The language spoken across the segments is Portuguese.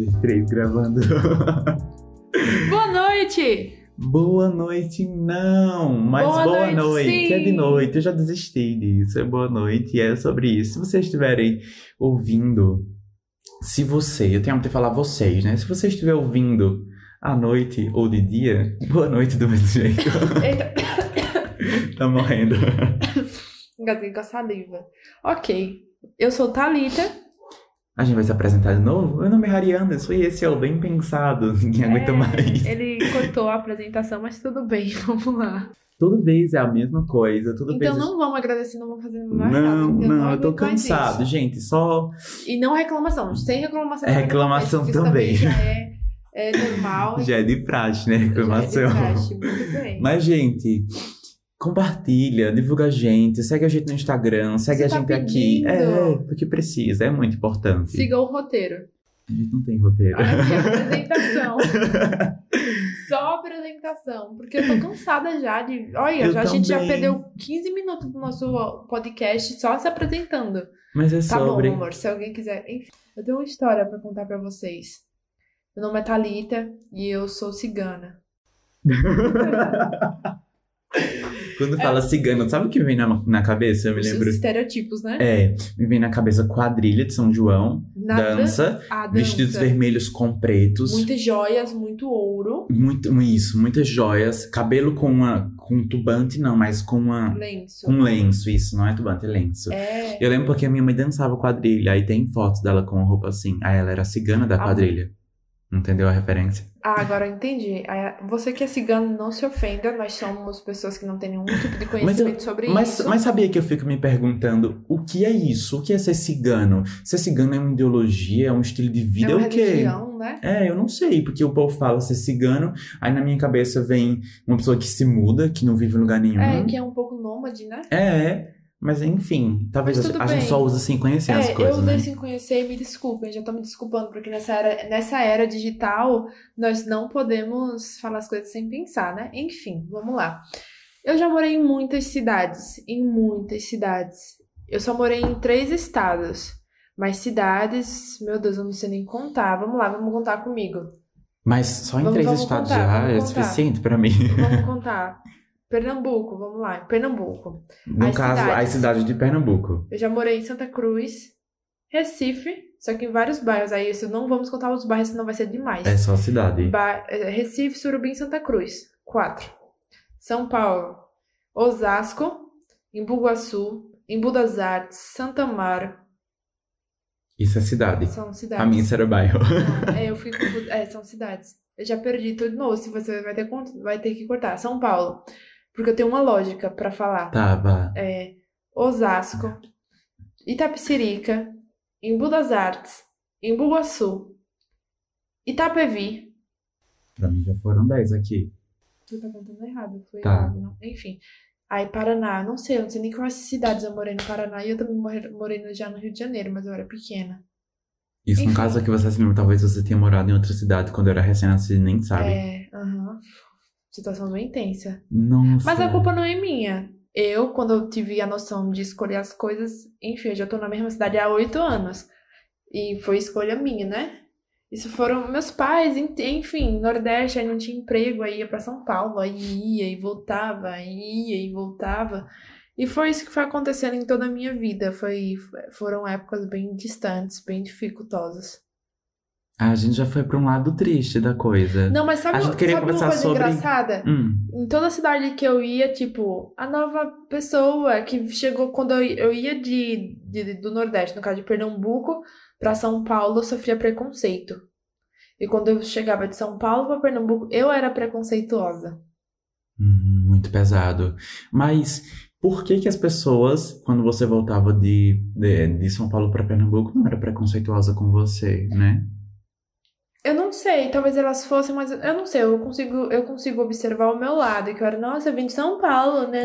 dois, três, gravando. Boa noite! Boa noite, não! Mas boa, Boa noite, noite, é de noite. Eu já desisti disso. É boa noite e é sobre isso. Se vocês estiverem ouvindo, se você, eu tenho que falar vocês, né? Se você estiver ouvindo à noite ou de dia, boa noite do mesmo jeito. Eita, tá morrendo. engasguei com a saliva. Ok, eu sou Thalita. A gente vai se apresentar de novo? Meu nome é Harry Anderson e esse é o Bem Pensado. Ninguém aguenta É, mais. Ele cortou a apresentação, mas tudo bem, vamos lá. Toda vez é a mesma coisa. Toda Então vez. não vamos agradecer, não vamos fazer mais nada. Não, não, eu tô aguento mais cansado, gente. Só E não reclamação, sem reclamação. É também não, reclamação isso também. já é, é normal. já é de praxe, né? Reclamação. Já é de praxe, muito bem. Mas, gente, compartilha, divulga a gente, segue a gente no Instagram, segue Você a tá gente aqui. É, porque precisa, é muito importante. Siga o roteiro. A gente não tem roteiro. Aqui, apresentação. Só apresentação. Porque eu tô cansada já de. Olha, já, a gente já perdeu 15 minutos do nosso podcast só se apresentando. Mas é Tá sobre. bom, amor. Se alguém quiser. Enfim, eu tenho uma história pra contar pra vocês. Meu nome é Thalita e eu sou cigana. Quando fala cigano, sabe o que me vem na, na cabeça? Eu me Os lembro. estereotipos, né? É, me vem na cabeça quadrilha de São João, Na dança, dança. vestidos vermelhos com pretos. Muitas joias, muito ouro. Muito, isso, muitas joias, cabelo com uma com tubante não, mas com uma Lenço. com lenço, isso, não é tubante, é lenço. É. Eu lembro porque a minha mãe dançava quadrilha, aí tem fotos dela com roupa assim. Aí ela era cigana da quadrilha. Entendeu a referência? Ah, agora eu entendi. Aí, Você que é cigano, não se ofenda. Nós somos pessoas que não têm nenhum tipo de conhecimento sobre Mas, isso. mas sabia que eu fico me perguntando o que é isso? O que é ser cigano? Ser cigano é uma ideologia, é um estilo de vida, é uma o quê? religião, né? É, eu não sei, porque o povo fala ser cigano, aí na minha cabeça vem uma pessoa que se muda, que não vive em lugar nenhum. É, que é um pouco nômade, né? É, é. Mas enfim, talvez a, a gente só usa sem conhecer as É, coisas, eu né? usei sem conhecer e me desculpem, já tô me desculpando, porque nessa era, nessa era digital nós não podemos falar as coisas sem pensar, né? Enfim, vamos lá. Eu já morei em muitas cidades, em muitas cidades. Eu só morei em três estados. Mas cidades, meu Deus, eu não sei nem contar. Vamos lá, vamos contar comigo. Mas só em Vamos- três vamos estados contar, já é contar. suficiente pra mim. Vamos contar. Pernambuco, vamos lá. Pernambuco. No As caso, cidades. as cidades de Pernambuco. Eu já morei em Santa Cruz, Recife, só que em vários bairros. Aí, isso não vamos contar os bairros, senão vai ser demais. É só cidade. Ba- eh, Recife, Surubim, Santa Cruz. Quatro. São Paulo, Osasco, Embu Guaçu, Embu das Artes, Santa Amaro. Isso é cidade. São cidades. A minha era bairro. Não, é, eu fui confu- É, são cidades. Eu já perdi tudo novo. Se você vai ter, vai ter que cortar. São Paulo. Porque eu tenho uma lógica pra falar. Tava. É, Osasco, Itapecerica, Embu das Artes, Embu Guaçu, Itapevi. Pra mim já foram 10 aqui. Tu tá contando errado, foi Tá. errado, não. Enfim. Aí Paraná, não sei, eu não sei nem quais cidades eu morei no Paraná e eu também morei, no- já no Rio de Janeiro, mas eu era pequena. Isso no Enfim. caso que você se lembra, talvez você tenha morado em outra cidade quando era recém-nascido, nem sabe. É, aham. Situação bem tensa. Nossa. Mas a culpa não é minha. Eu, quando eu tive a noção de escolher as coisas, enfim, eu já tô na mesma cidade há oito anos. E foi escolha minha, né? Isso foram meus pais, en- enfim, Nordeste, aí não tinha emprego, aí ia pra São Paulo, aí ia e voltava, aí ia e voltava. E foi isso que foi acontecendo em toda a minha vida. Foi, foram épocas bem distantes, bem dificultosas. A gente já foi pra um lado triste da coisa. Não, mas sabe, A gente queria sabe uma coisa sobre- engraçada? Hum. Em toda cidade que eu ia, tipo, a nova pessoa que chegou quando eu, eu ia de, de- do Nordeste, no caso de Pernambuco, pra São Paulo, eu sofria preconceito. E quando eu chegava de São Paulo pra Pernambuco, eu era preconceituosa. Hum, muito pesado. Mas por que que as pessoas, quando você voltava de, de, de São Paulo pra Pernambuco, não era preconceituosa com você, né? Eu não sei, talvez elas fossem, mas eu não sei, eu consigo, eu consigo observar o meu lado, que eu era, nossa, eu vim de São Paulo, né?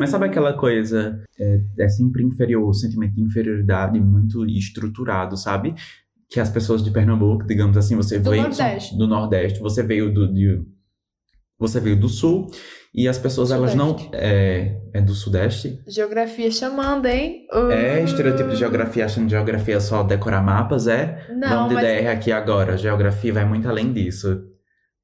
Mas sabe aquela coisa? É, é sempre inferior, o sentimento de inferioridade muito estruturado, sabe? Que as pessoas de Pernambuco, digamos assim, você Do veio Nordeste. do Nordeste, você veio do, de, Você veio do sul e as pessoas, elas não. É, é do sudeste? Geografia chamando, hein? É Uh, estereotipo de geografia, achando que geografia é só decorar mapas, é? Não, Vamos de mas DR aqui agora. Geografia vai muito além disso.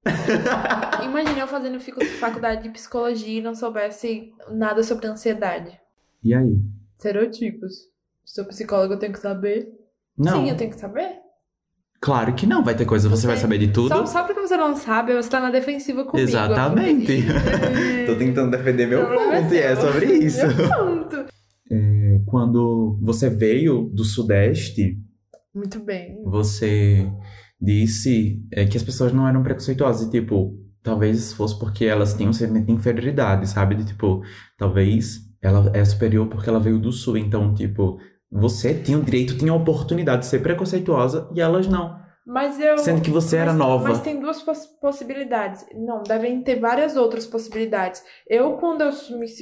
imagina eu fazendo faculdade de psicologia e não soubesse nada sobre ansiedade. E aí? Estereotipos. Sou psicóloga, eu tenho que saber. Não, Sim, eu tenho que saber. Claro que não. Vai ter coisa, você, Você- vai saber de tudo. Só, só porque você não sabe, você tá na defensiva comigo. Exatamente. Tô tentando defender meu é ponto, e é sobre isso. Meu ponto. Quando você veio do sudeste, Muito bem. você disse é, que as pessoas não eram preconceituosas. E, tipo, talvez fosse porque elas tinham sentimento de inferioridade, sabe? De, tipo, talvez ela é superior porque ela veio do sul. Então, tipo, você tinha o direito, tinha a oportunidade de ser preconceituosa e elas não. Mas eu. Sendo que você era mas, nova. Mas tem duas poss- possibilidades. Não, devem ter várias outras possibilidades. Eu, quando eu,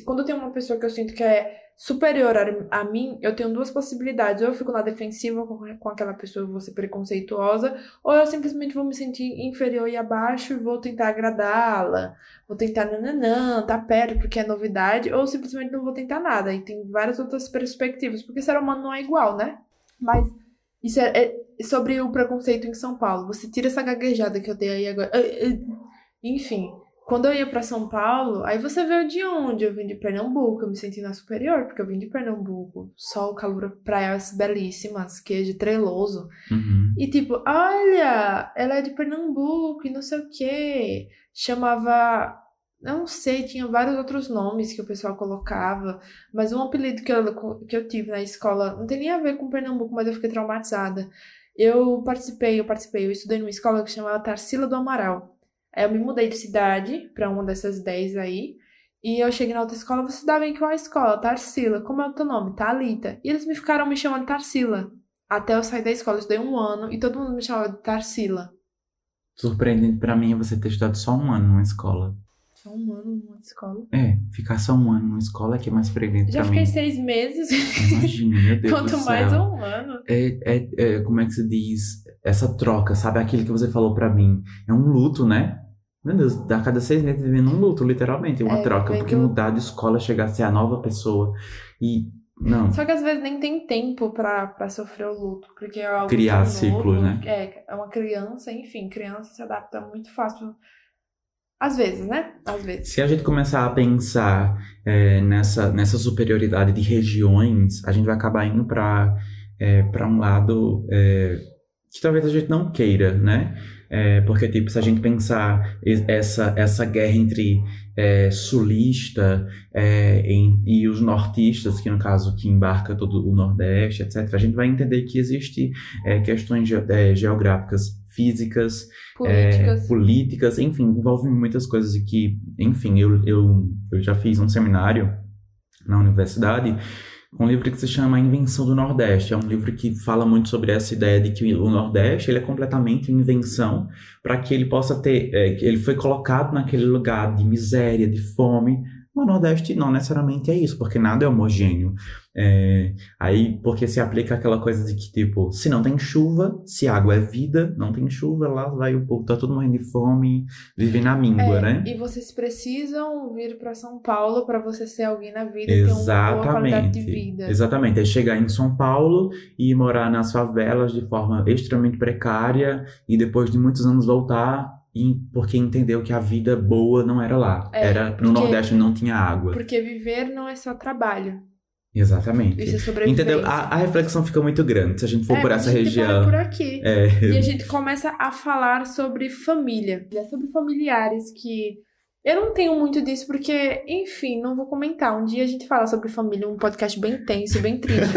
quando eu tenho uma pessoa que eu sinto que é superior a, mim, eu tenho duas possibilidades. Ou eu fico na defensiva com, com aquela pessoa, vou ser preconceituosa, ou eu simplesmente vou me sentir inferior e abaixo e vou tentar agradá-la. Vou tentar nananã, tá perto porque é novidade, ou simplesmente não vou tentar nada. E tem várias outras perspectivas, porque ser humano não é igual, né? Mas isso é, é- sobre o preconceito em São Paulo. Você tira essa gaguejada que eu dei aí agora. Ah, ah. Enfim, quando eu ia pra São Paulo, aí você veio de onde? Eu vim de Pernambuco, eu me senti na superior, porque eu vim de Pernambuco. Sol, calor, praias belíssimas, queijo treloso. Uhum. E tipo, olha, ela é de Pernambuco e não sei o quê. Chamava. Não sei, tinha vários outros nomes que o pessoal colocava. Mas um apelido que eu, que eu tive na escola não tem nem a ver com Pernambuco, mas eu fiquei traumatizada. Eu participei, eu participei, eu estudei numa escola que chamava Tarsila do Amaral. Aí eu me mudei de cidade pra uma dessas 10 aí. E eu cheguei na outra escola, você estudava em qual escola? Tarsila. Como é o teu nome? Thalita. E eles me ficaram me chamando Tarsila. Até eu sair da escola, eu estudei um ano e todo mundo me chamava de Tarsila. Surpreendente pra mim é você ter estudado só um ano numa escola. Só um ano numa escola. É, ficar só um ano numa escola é que é mais surpreendente Já fiquei mim. seis meses. Imagina, meu Deus Quanto do mais céu. um ano. É, é, é, como é que se diz? Essa troca, sabe? Aquilo que você falou pra mim. É um luto, né? Meu Deus, a cada seis meses vivendo um luto, literalmente, uma É, troca. Porque mudar de escola, chegar a ser a nova pessoa. E, não, Só que às vezes nem tem tempo pra, pra sofrer o luto, porque é algo Criar ciclos, né? É, é uma criança, enfim, criança se adapta muito fácil. Às vezes, né? Às vezes. se a gente começar a pensar é, nessa, nessa superioridade de regiões, a gente vai acabar indo pra é, para um lado é, que talvez a gente não queira, né? É, porque, tipo, se a gente pensar es- essa, essa guerra entre é, sulista é, em- e os nortistas, que no caso que embarca todo o Nordeste, etc., a gente vai entender que existe é, questões ge- é, geográficas, físicas, Políticas. é, políticas, enfim, envolve muitas coisas que, enfim, eu, eu, eu já fiz um seminário na universidade um livro que se chama A Invenção do Nordeste. É um livro que fala muito sobre essa ideia de que o Nordeste ele é completamente invenção para que ele possa ter, é, ele foi colocado naquele lugar de miséria, de fome. O Nordeste não necessariamente é isso, porque nada é homogêneo. É, aí, porque se aplica aquela coisa de que, tipo, se não tem chuva, se água é vida, não tem chuva, lá vai o povo, tá todo morrendo de fome, vive na míngua, É, né? E vocês precisam vir pra São Paulo pra você ser alguém na vida e ter uma boa qualidade de Exatamente. vida. Exatamente. É chegar em São Paulo e morar nas favelas de forma extremamente precária e depois de muitos anos voltar e- porque entendeu que a vida boa não era lá. É, era no porque- Nordeste não tinha água. Porque viver não é só trabalho. Exatamente. Isso é sobrevivência. Entendeu? A, a reflexão fica muito grande se a gente for É, por a essa gente para região. por aqui. É, E a gente começa a falar sobre família. É sobre familiares que. Eu não tenho muito disso porque, enfim, não vou comentar. Um dia a gente fala sobre família, um podcast bem tenso, bem triste.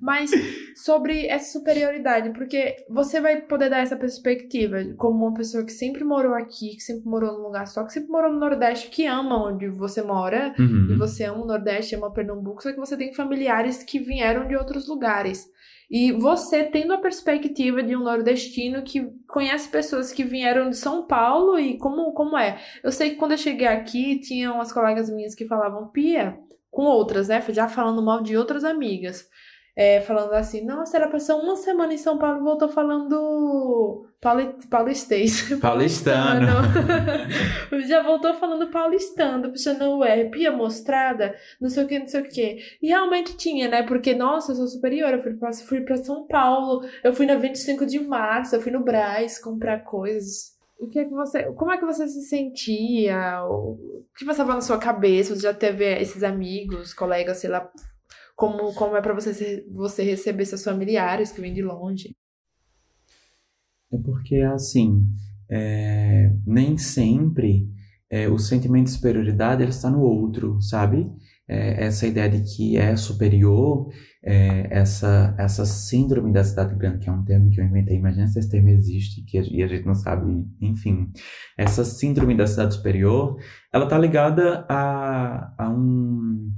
Mas sobre essa superioridade, porque você vai poder dar essa perspectiva como uma pessoa que sempre morou aqui, que sempre morou num lugar só, que sempre morou no Nordeste, que ama onde você mora, Uhum. e você ama o Nordeste, ama Pernambuco, só que você tem familiares que vieram de outros lugares. E você tendo a perspectiva de um nordestino que conhece pessoas que vieram de São Paulo e como, como é. Eu sei que quando eu cheguei aqui, tinha umas colegas minhas que falavam Pia, com outras, né? Já falando mal de outras amigas. É, falando assim, nossa, ela passou uma semana em São Paulo e voltou falando pauli paulistês. Paulistano. Já voltou falando paulistano, puxando o R, pia mostrada, não sei o que, não sei o que. E realmente tinha, né? Porque, nossa, eu sou superior, eu fui pra, fui pra São Paulo, eu fui na 25 de março, eu fui no Braz comprar coisas. O que é que você, como é que você se sentia? O que passava na sua cabeça? Você já teve esses amigos, colegas, sei lá, como, como é para você, você receber seus familiares que vêm de longe? É porque, assim, é, nem sempre é, o sentimento de superioridade ele está no outro, sabe? É, essa ideia de que é superior, é, essa, essa síndrome da cidade grande, que é um termo que eu inventei, imagina se esse termo existe que a, e a gente não sabe, enfim. Essa síndrome da cidade superior, ela está ligada a, a um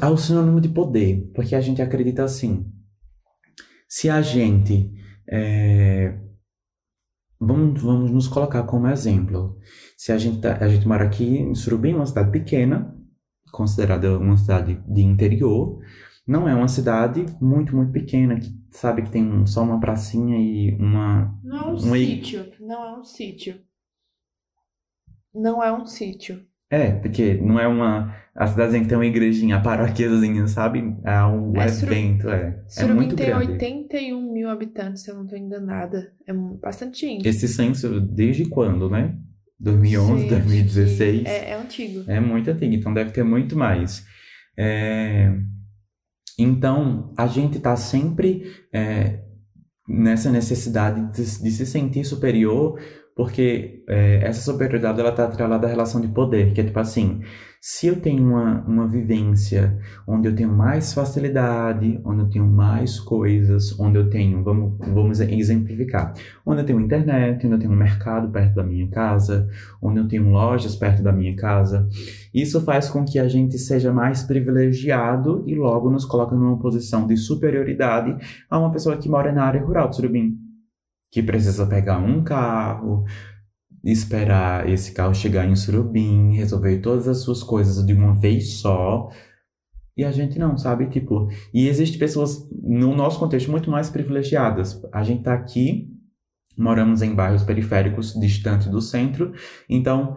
ao sinônimo de poder, porque a gente acredita assim. Se a gente. É, vamos, vamos nos colocar como exemplo. Se a gente, tá, a gente mora aqui em Surubim, uma cidade pequena, considerada uma cidade de interior, não é uma cidade muito, muito pequena, que sabe que tem só uma pracinha e uma. Não é um sítio. Não é um sítio. Não é um sítio. É, porque não é uma. A cidadezinha que tem uma igrejinha, a paróquiazinha, sabe? É um é, evento, é. Surubim é muito tem grande. 81 mil habitantes, se eu não estou enganada. É bastante gente. Esse censo, desde quando, né? 2011, Sim, 2016. É, é antigo. É muito antigo, então deve ter muito mais. É... Então, a gente está sempre é, nessa necessidade de, de se sentir superior porque é, essa superioridade ela está atrelada à relação de poder, que é tipo assim, se eu tenho uma, uma vivência onde eu tenho mais facilidade, onde eu tenho mais coisas, onde eu tenho, vamos, vamos exemplificar, onde eu tenho internet, onde eu tenho um mercado perto da minha casa, onde eu tenho lojas perto da minha casa, isso faz com que a gente seja mais privilegiado e logo nos coloca numa posição de superioridade a uma pessoa que mora na área rural de Surubim que precisa pegar um carro, esperar esse carro chegar em Surubim, resolver todas as suas coisas de uma vez só. E a gente não, sabe? Tipo, e existem pessoas no nosso contexto muito mais privilegiadas. A gente tá aqui, moramos em bairros periféricos, distantes do centro, então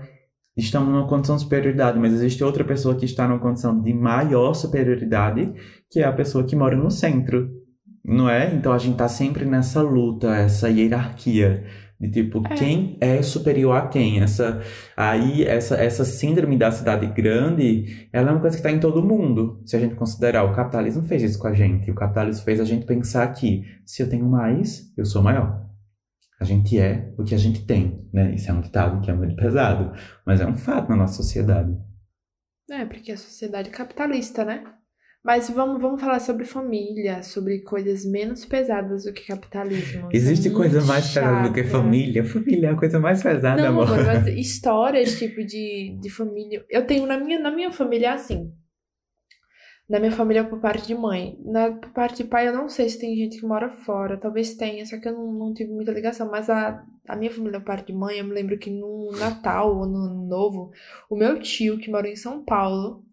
estamos numa condição de superioridade, mas existe outra pessoa que está numa condição de maior superioridade, que é a pessoa que mora no centro. Não é? Então a gente tá sempre nessa luta, essa hierarquia de tipo é. quem é superior a quem. Essa aí essa essa síndrome da cidade grande, ela é uma coisa que está em todo mundo. Se a gente considerar o capitalismo fez isso com a gente, o capitalismo fez a gente pensar que se eu tenho mais, eu sou maior. A gente é o que a gente tem, né? Isso é um ditado que é muito pesado, mas é um fato na nossa sociedade. É, porque a sociedade capitalista, né? Mas vamos, vamos falar sobre família, sobre coisas menos pesadas do que capitalismo. Existe é coisa mais pesada do que família? Família é a coisa mais pesada, Não, amor. Amor, mas histórias, tipo, de, de família. Eu tenho na minha, na minha família assim. Na minha família por parte de mãe. Na por parte de pai, eu não sei se tem gente que mora fora. Talvez tenha, só que eu não, não tive muita ligação. Mas a, a minha família por parte de mãe, eu me lembro que no Natal ou no Ano Novo, o meu tio, que mora em São Paulo,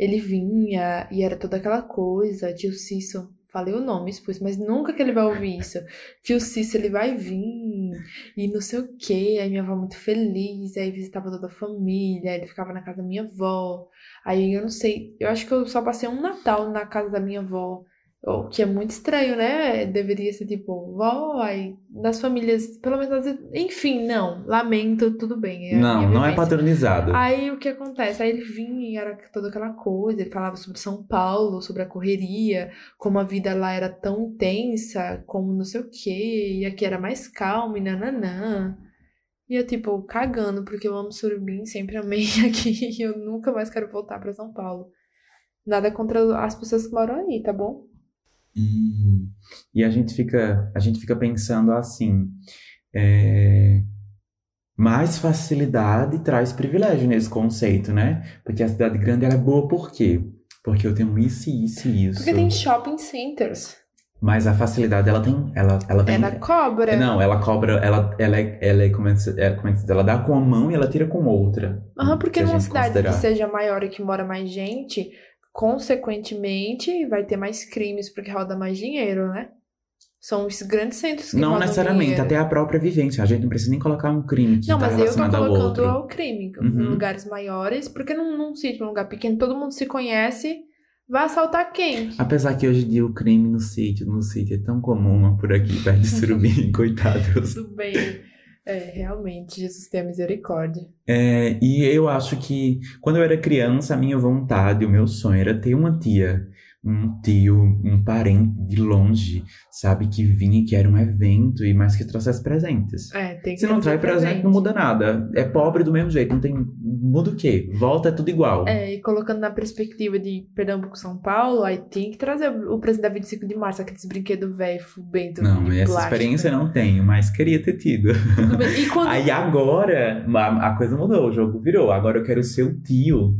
ele vinha e era toda aquela coisa, tio Cício, falei o nome, expus, mas nunca que ele vai ouvir isso. Tio Cício, ele vai vir e não sei o que, aí minha avó muito feliz, aí visitava toda a família, ele ficava na casa da minha avó. Aí eu não sei, eu acho que eu só passei um Natal na casa da minha avó. O que é muito estranho, né? Deveria ser tipo, vó, aí, das famílias, pelo menos, enfim, não, lamento, tudo bem. É não, não é patronizado. Aí o que acontece? Aí ele vinha e era toda aquela coisa, ele falava sobre São Paulo, sobre a correria, como a vida lá era tão intensa, como não sei o quê, e aqui era mais calma e nananã. E eu, tipo, cagando, porque eu amo Surubim, sempre amei aqui, e eu nunca mais quero voltar para São Paulo. Nada contra as pessoas que moram aí, tá bom? E, e a gente fica, a gente fica pensando assim, é, mais facilidade traz privilégio nesse conceito, né? Porque a cidade grande ela é boa por quê? Porque eu tenho isso, isso e isso. Porque tem shopping centers. Mas a facilidade ela tem, ela, ela vem. Ela cobra. Não, ela cobra, ela, ela, é, ela é, como é, é, como é? Ela dá com uma mão e ela tira com outra. Aham, porque numa cidade considerar. que seja maior e que mora mais gente, consequentemente, vai ter mais crimes porque roda mais dinheiro, né? São os grandes centros que Não necessariamente, dinheiro. até a própria vivência. A gente não precisa nem colocar um crime que Não, tá mas eu tô ao colocando outro. ao crime. Em Uhum. lugares maiores, porque num, num sítio, num lugar pequeno, todo mundo se conhece, vai assaltar quem? Apesar que hoje em dia o crime no sítio, no sítio é tão comum por aqui, perto de Surubim, coitados. Tudo bem. É, realmente, Jesus tenha misericórdia. É, e eu acho que quando eu era criança, a minha vontade, o meu sonho era ter uma tia, um tio, um parente de longe, sabe, que vinha, que era um evento e mais que trouxesse presentes. É, tem que Se não traz presente, não muda nada. É pobre do mesmo jeito, não tem. Muda o quê? Volta é tudo igual. É, e colocando na perspectiva de Pernambuco, São Paulo, aí tem que trazer o presente da 25 de março, aqueles brinquedos velho, fubento, Não, de essa plástico. experiência não tenho, mas queria ter tido. Tudo bem. E quando... Aí agora a, a coisa mudou, o jogo virou. Agora eu quero ser o tio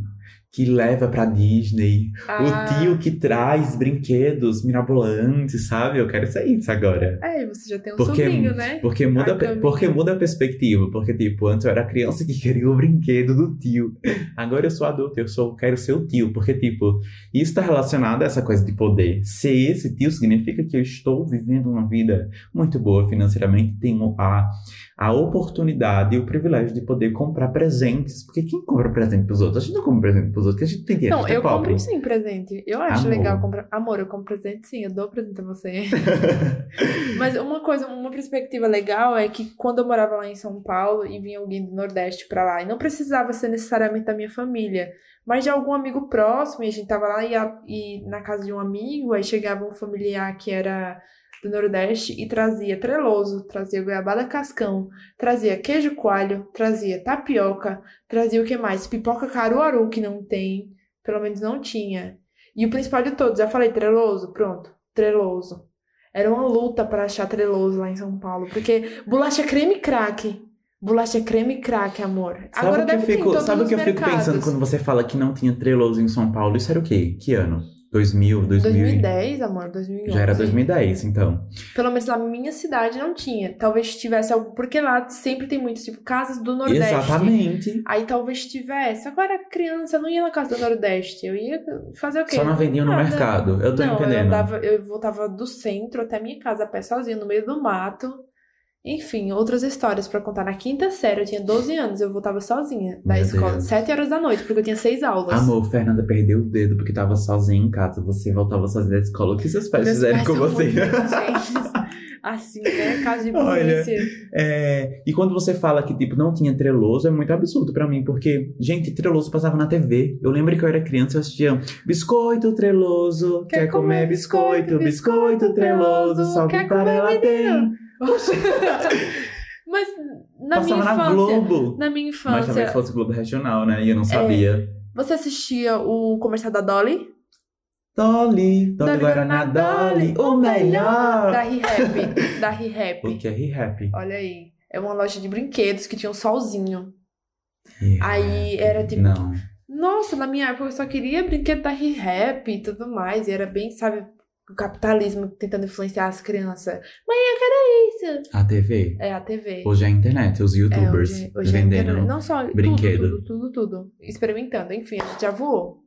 que leva pra Disney, Ah, o tio que traz brinquedos mirabolantes, sabe? Eu quero ser isso agora. É, você já tem um Porque- sobrinho, né? Porque muda, porque muda a perspectiva. Porque, tipo, antes eu era criança que queria o brinquedo do tio. Agora eu sou adulto, eu sou, quero ser o tio. Porque, tipo, isso tá relacionado a essa coisa de poder. Ser esse tio significa que eu estou vivendo uma vida muito boa financeiramente. Tenho a, a oportunidade e o privilégio de poder comprar presentes. Porque quem compra presente pros outros? A gente não compra presente pros outros, porque a gente tem dinheiro, Não, eu pobre. compro sim presente. Eu acho Amor. legal comprar. Amor, eu compro presente sim, eu dou presente a você. Mas uma coisa, uma perspectiva legal é que quando eu morava lá em São Paulo e vinha alguém do Nordeste pra lá, e não precisava ser necessariamente da minha família, mas de algum amigo próximo, e a gente tava lá e, a- e na casa de um amigo, aí chegava um familiar que era do Nordeste e trazia treloso, trazia goiabada cascão, trazia queijo coalho, trazia tapioca, trazia o que mais? Pipoca caruaru, que não tem, pelo menos não tinha. E o principal de todos, já falei treloso, pronto, treloso. Era uma luta pra achar treloso lá em São Paulo, porque bolacha creme crack. Bolacha creme crack, amor. Sabe Agora o que eu deve em fico, sabe o que eu fico pensando quando você fala que não tinha treloso em São Paulo? Isso era o quê? Que ano? 2000, 2000? 2010, amor, 2011. Já era 2010, então. Pelo menos na minha cidade não tinha. Talvez tivesse algo, porque lá sempre tem muitos, tipo, casas do Nordeste. Exatamente. Aí talvez tivesse. Agora, criança, eu não ia na casa do Nordeste. Eu ia fazer o quê? Só não vendiam no mercado. Eu tô não, entendendo. Eu, andava, eu voltava do centro até minha casa a pé sozinha, no meio do mato. Enfim, outras histórias pra contar. Na quinta série, eu tinha 12 anos, eu voltava sozinha da Meu escola, Deus. 7 horas da noite, porque eu tinha seis aulas. Amor, Fernanda perdeu o dedo porque tava sozinha em casa. Você voltava sozinha da escola. O que seus pais Meus fizeram pais com você? Assim, né? Caso de Olha, polícia. É, e quando você fala que, tipo, não tinha treloso, é muito absurdo pra mim, porque, gente, treloso passava na TV. Eu lembro que eu era criança e eu assistia Biscoito treloso, quer, comer biscoito, biscoito treloso, só quer vitória ela tem. Mas na Passava minha na infância. Globo. Na minha Mas talvez infância, fosse Globo Regional, né? E eu não sabia. você assistia o comercial da Dolly? Dolly, Dolly Guaraná, Dolly, o melhor. Da Re-Rap. da Re-Rap. O que é Re-Rap? Olha aí. É uma loja de brinquedos que tinha um solzinho. Aí era tipo. Não. Nossa, na minha época eu só queria brinquedo da Re-Rap e tudo mais. E era bem, sabe, o capitalismo tentando influenciar as crianças. Mãe, eu quero isso. A TV. É a TV. Hoje é a internet, os É, youtubers hoje, hoje é a vendendo. internet. Não só brinquedo. Tudo, tudo, tudo, tudo. Experimentando. Enfim, a gente já voou.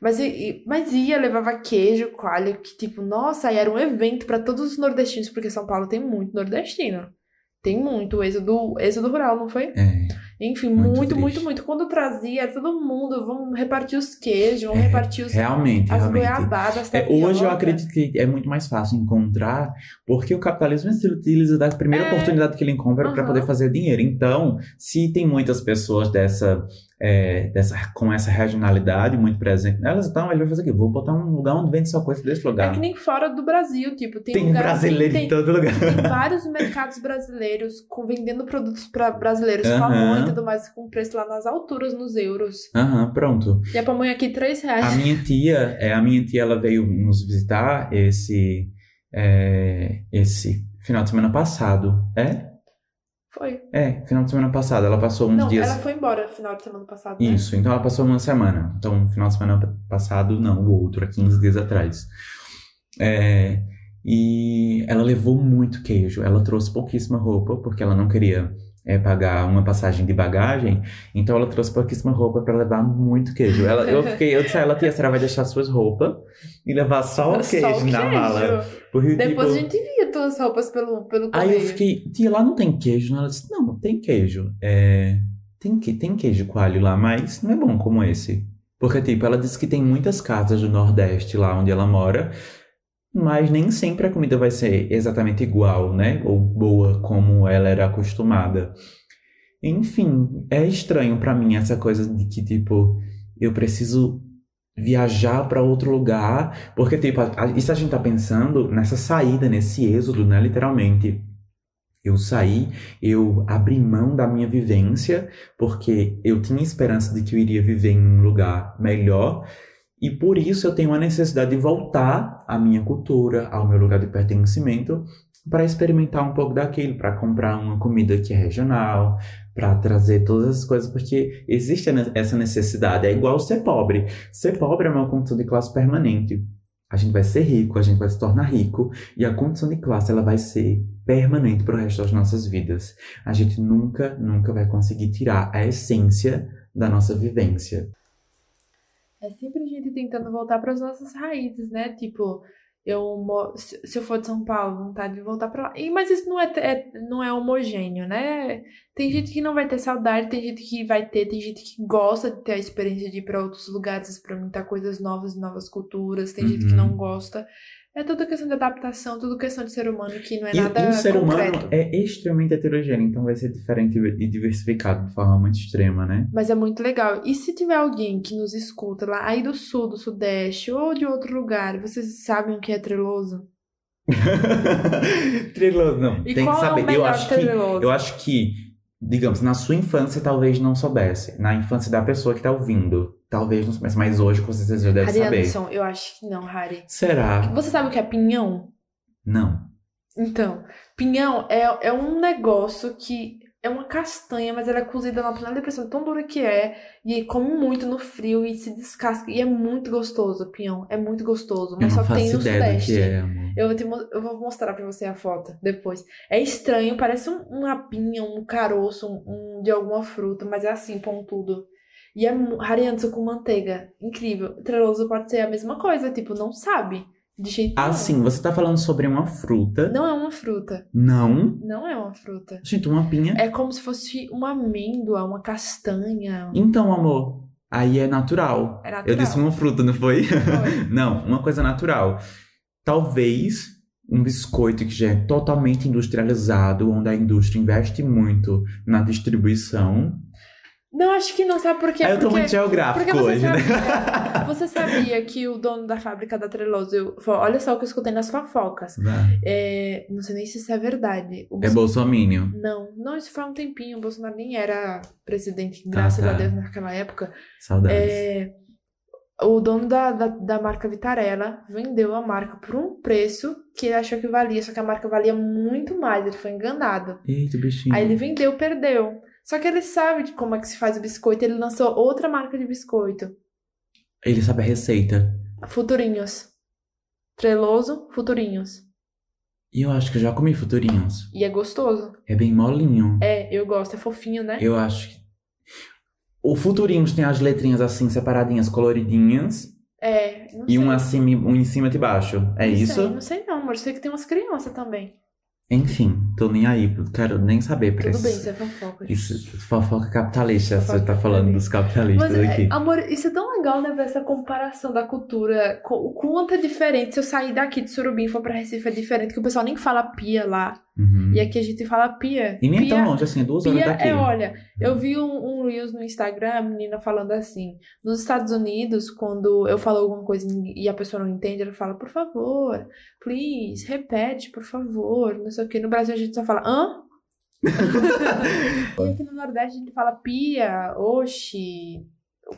Mas, i- mas ia, levava queijo, coalho, que tipo, nossa, aí era um evento pra todos os nordestinos, porque São Paulo tem muito nordestino. Tem muito, o êxodo, êxodo rural, não foi? É. Enfim, Muito muito, muito, muito, Quando trazia, todo mundo, vamos repartir os queijos, vamos É, repartir os, Realmente, as realmente. goiabadas, as É, hoje eu acredito que é muito mais fácil encontrar, porque o capitalismo se utiliza da primeira É. oportunidade que ele encontra para Aham. poder fazer dinheiro. Então, se tem muitas pessoas dessa, é, dessa com essa regionalidade muito presente nelas, então ele vai fazer o quê? Vou botar um lugar onde vende só coisa desse É lugar. que nem fora do Brasil, tipo, tem, tem lugar brasileiro tem, em todo lugar. Tem vários mercados brasileiros com, vendendo produtos para brasileiros, Aham. pamonha e tudo mais, com preço lá nas alturas, nos euros. Aham, pronto. E a pamonha aqui, 3 reais. A minha tia, é, a minha tia, ela veio nos visitar esse, é, esse final de semana passado. É? Foi. É, final de semana passado. Ela passou uns Não, dias. ela foi embora no final de semana passado, né? Isso, então ela passou uma semana. Então, final de semana passado, não, o outro, há 15 dias atrás. É, e ela levou muito queijo. Ela trouxe pouquíssima roupa, porque ela não queria é, pagar uma passagem de bagagem. Então, ela trouxe pouquíssima roupa para levar muito queijo. Ela, eu fiquei, eu disse a ela, tia, senhora vai deixar suas roupas e levar só o Só queijo o na queijo. mala. Porque, Depois tipo, a gente via tuas roupas pelo, pelo Aí eu correio. fiquei, tia, lá não tem queijo? não? Ela disse, não, tem queijo. É, tem, que, tem queijo coalho lá, mas não é bom como esse. Porque, tipo, ela disse que tem muitas casas do Nordeste lá onde ela mora, mas nem sempre a comida vai ser exatamente igual, né? Ou boa como ela era acostumada. Enfim, é estranho pra mim essa coisa de que, tipo, eu preciso viajar pra outro lugar, porque, tipo, a- isso a gente tá pensando nessa saída, nesse êxodo, né? Literalmente. Eu saí, eu abri mão da minha vivência, porque eu tinha esperança de que eu iria viver em um lugar melhor, e por isso eu tenho a necessidade de voltar à minha cultura, ao meu lugar de pertencimento, para experimentar um pouco daquilo, para comprar uma comida que é regional, para trazer todas as coisas, porque existe essa necessidade. É igual ser pobre. Ser pobre é uma condição de classe permanente. A gente vai ser rico, a gente vai se tornar rico, e a condição de classe ela vai ser permanente para o resto das nossas vidas. A gente nunca, nunca vai conseguir tirar a essência da nossa vivência. É sempre a gente tentando voltar para as nossas raízes, né? Tipo, eu se eu for de São Paulo, vontade de voltar para lá. E, mas isso não é, é- não é homogêneo, né? Tem gente que não vai ter saudade, tem gente que vai ter, tem gente que gosta de ter a experiência de ir para outros lugares, experimentar coisas novas, novas culturas, tem gente que Uhum. não gosta. É tudo questão de adaptação, tudo questão de ser humano que não é E, nada e o ser concreto. humano é extremamente heterogêneo, então vai ser diferente e diversificado de forma muito extrema, né? Mas é muito legal. E se tiver alguém que nos escuta lá aí do sul, do sudeste ou de outro lugar, vocês sabem o que é treloso? Treloso, não. E tem que é saber. eu melhor acho que treloso? eu acho que, digamos, na sua infância talvez não soubesse. Na infância da pessoa que tá ouvindo, talvez não soubesse, mas hoje com certeza já deve Harry saber. Anderson, eu acho que não, Harry. Será? Você sabe o que é pinhão? Não. Então, pinhão é, é um negócio que é uma castanha, mas ela é cozida na panela de pressão tão dura que é, e come muito no frio e se descasca. E é muito gostoso, pinhão. É muito gostoso, mas só tem no sudeste. é. Eu vou, te eu vou mostrar pra você a foto depois. É estranho, parece um, uma pinha, um caroço um, um de alguma fruta, mas é assim, pontudo. E é Harianzo com manteiga. Incrível. Treloso pode ser a mesma coisa, tipo, não sabe. De jeito nenhum. sim, você tá falando sobre uma fruta. Não é uma fruta. Não. Não é uma fruta. Gente, uma pinha. É como se fosse uma amêndoa, uma castanha. Então, amor, aí é natural. É natural. Eu disse uma fruta, não foi? Foi. não, uma coisa natural. Talvez um biscoito que já é totalmente industrializado, onde a indústria investe muito na distribuição. Não, acho que não, sabe por quê? Aí eu tô Porque- muito geográfico porque você hoje, né? sabia, você sabia que o dono da fábrica da Treloso, eu- olha só o que eu escutei nas fofocas. Vai. É, não sei nem se isso é verdade. O É Bolso- bolsominion. Não, não, isso foi há um tempinho. O Bolsonaro nem era presidente, graças tá. a Deus, naquela época. Saudades. É, o dono da, da, da marca Vitarella vendeu a marca por um preço que ele achou que valia, só que a marca valia muito mais, ele foi enganado. Eita, bichinho. Aí ele vendeu, perdeu. Só que ele sabe de como é que se faz o biscoito, ele lançou outra marca de biscoito. Ele sabe a receita. Futurinhos. Treloso, Futurinhos. E eu acho que eu já comi futurinhos. E é gostoso. É bem molinho. É, eu gosto, é fofinho, né? Eu acho que. O futurinhos tem as letrinhas assim, separadinhas, coloridinhas. É, não E sei. um acima e um em cima e de baixo. É Não isso? Sei, não sei não, eu sei que tem umas crianças também. Enfim, tô nem aí. Quero nem saber pra Tudo bem, isso é fofoca. Isso, fofoca capitalista. Fofoca você tá falando dos capitalistas Mas, é, aqui. amor, isso é tão legal, né, ver essa comparação da cultura. O quanto é diferente. Se eu sair daqui de Surubim e for pra Recife, é diferente, que o pessoal nem fala pia lá. Uhum. E aqui a gente fala pia. E nem é pia, tão longe assim, é duas horas Pia daqui. é, olha, eu vi um, um Reels no Instagram, a menina falando assim, nos Estados Unidos, quando eu falo alguma coisa e a pessoa não entende, ela fala, por favor, please, repete, por favor, não sei o que. No Brasil a gente só fala, hã? e aqui no Nordeste a gente fala pia, oxi,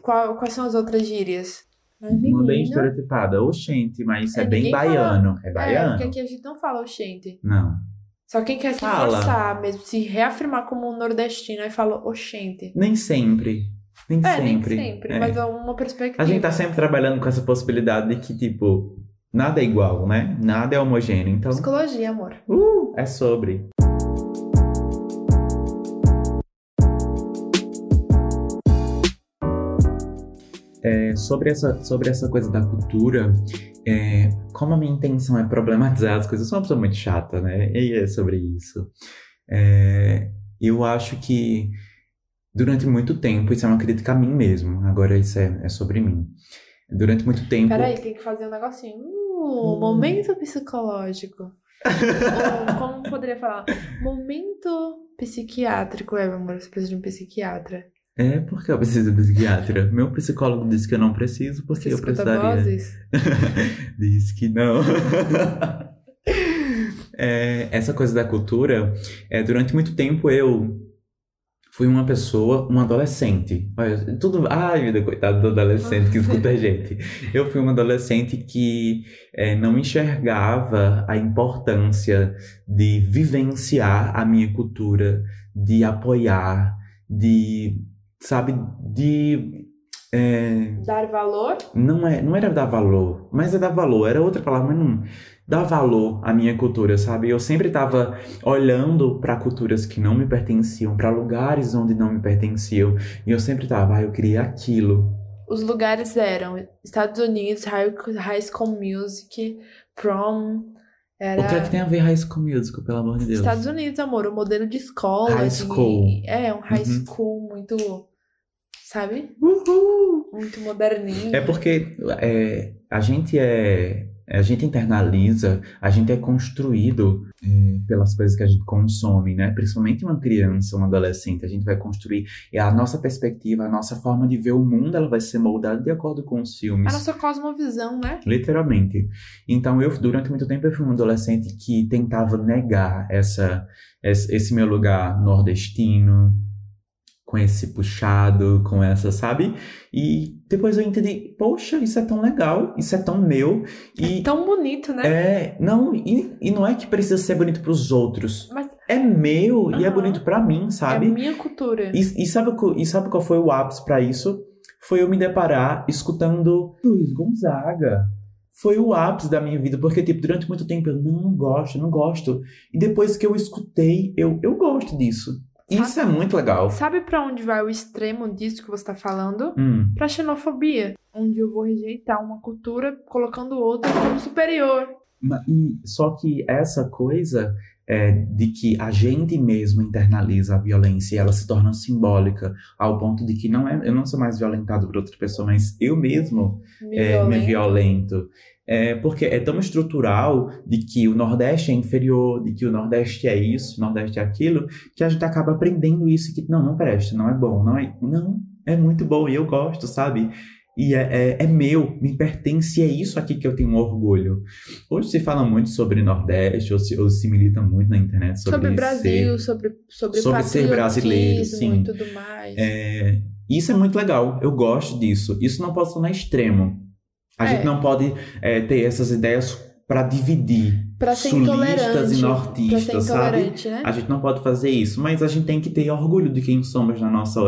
qual- quais são as outras gírias? Mas, Uma bem estereotipada. Oxente, mas isso é, É, bem ninguém fala- baiano. É É, baiano. porque aqui a gente não fala oxente. Não. Só quem quer se Fala. forçar mesmo, se reafirmar como um nordestino, aí fala oxente. Nem sempre. Nem É, sempre. nem sempre, É. mas é uma perspectiva. A gente tá sempre trabalhando com essa possibilidade de que, tipo, nada é igual, né? Nada é homogêneo. Então, Psicologia, amor. uh, é sobre. É, sobre, essa, sobre essa coisa da cultura, é, como a minha intenção é problematizar as coisas, eu sou uma pessoa muito chata, né? E é sobre isso. É, eu acho que durante muito tempo, isso é uma crítica a mim mesmo, agora isso é, é sobre mim. Durante muito tempo. Peraí, tem que fazer um negocinho. Uh, hum. Momento psicológico. Ou, como poderia falar? Momento psiquiátrico. É, amor, você precisa de um psiquiatra. É, porque eu preciso de psiquiatra. Meu psicólogo disse que eu não preciso, porque Você eu precisaria. Vozes? disse que não. é, essa coisa da cultura, é, durante muito tempo eu fui uma pessoa, um adolescente. Olha, tudo. Ai, vida, coitado do adolescente que escuta a gente. Eu fui um adolescente que é, não enxergava a importância de vivenciar a minha cultura, de apoiar, de sabe, de. É... Dar valor? Não, é, não era dar valor, mas é dar valor, era outra palavra, mas não. Dar valor à minha cultura, sabe? Eu sempre estava olhando para culturas que não me pertenciam, para lugares onde não me pertenciam, e eu sempre estava, ah, eu queria aquilo. Os lugares eram Estados Unidos, High, high School Music, Prom, era... O que é que tem a ver High School Musical, pelo amor de Deus? Estados Unidos, amor, o modelo de escola. High de... school. É, um high Uhum. school muito. Sabe? Uhul! Muito moderninho. É porque é, a gente é. A gente internaliza, a gente é construído é, pelas coisas que a gente consome, né? Principalmente uma criança, um adolescente, a gente vai construir. E a nossa perspectiva, a nossa forma de ver o mundo, ela vai ser moldada de acordo com os filmes. A nossa cosmovisão, né? Literalmente. Então, eu, durante muito tempo, eu fui um adolescente que tentava negar essa, esse esse meu lugar nordestino, com esse puxado, com essa, sabe? E depois eu entendi, poxa, isso é tão legal, isso é tão meu. E Tão bonito, né? é, não, e, e não é que precisa ser bonito pros outros. Mas É meu e é bonito pra mim, é sabe? a minha cultura. E, e sabe, o que- e sabe qual foi o ápice pra isso? Foi eu me deparar escutando Luiz Gonzaga. Foi o ápice da minha vida, porque, tipo, durante muito tempo eu não gosto, não gosto. E depois que eu escutei, eu, eu gosto disso. Isso é muito legal. Sabe pra onde vai o extremo disso que você tá falando? Hum, Pra xenofobia. Onde eu vou rejeitar uma cultura colocando outra como superior. e, só que essa coisa é, de que a gente mesmo internaliza a violência e ela se torna simbólica ao ponto de que não é, eu não sou mais violentado por outra pessoa, mas eu mesmo Me é, me violenta. violento. É, porque é tão estrutural de que o Nordeste é inferior, de que o Nordeste é isso, o Nordeste é aquilo, que a gente acaba aprendendo isso, que não, não presta, não é bom, não é, não, é muito bom e eu gosto, sabe? E é, é, é meu, me pertence, e é isso aqui que eu tenho orgulho. Hoje se fala muito sobre Nordeste, ou se, ou se milita muito na internet sobre, Sobre o Brasil, ser- sobre, sobre, sobre ser brasileiro, sim. e tudo mais. é, isso é muito legal, eu gosto disso. Isso não pode tornar extremo. A É. gente não pode é, ter essas ideias para dividir Pra ser sulistas e nortistas, sabe? né? A gente não pode fazer isso, mas a gente tem que ter orgulho de quem somos na nossa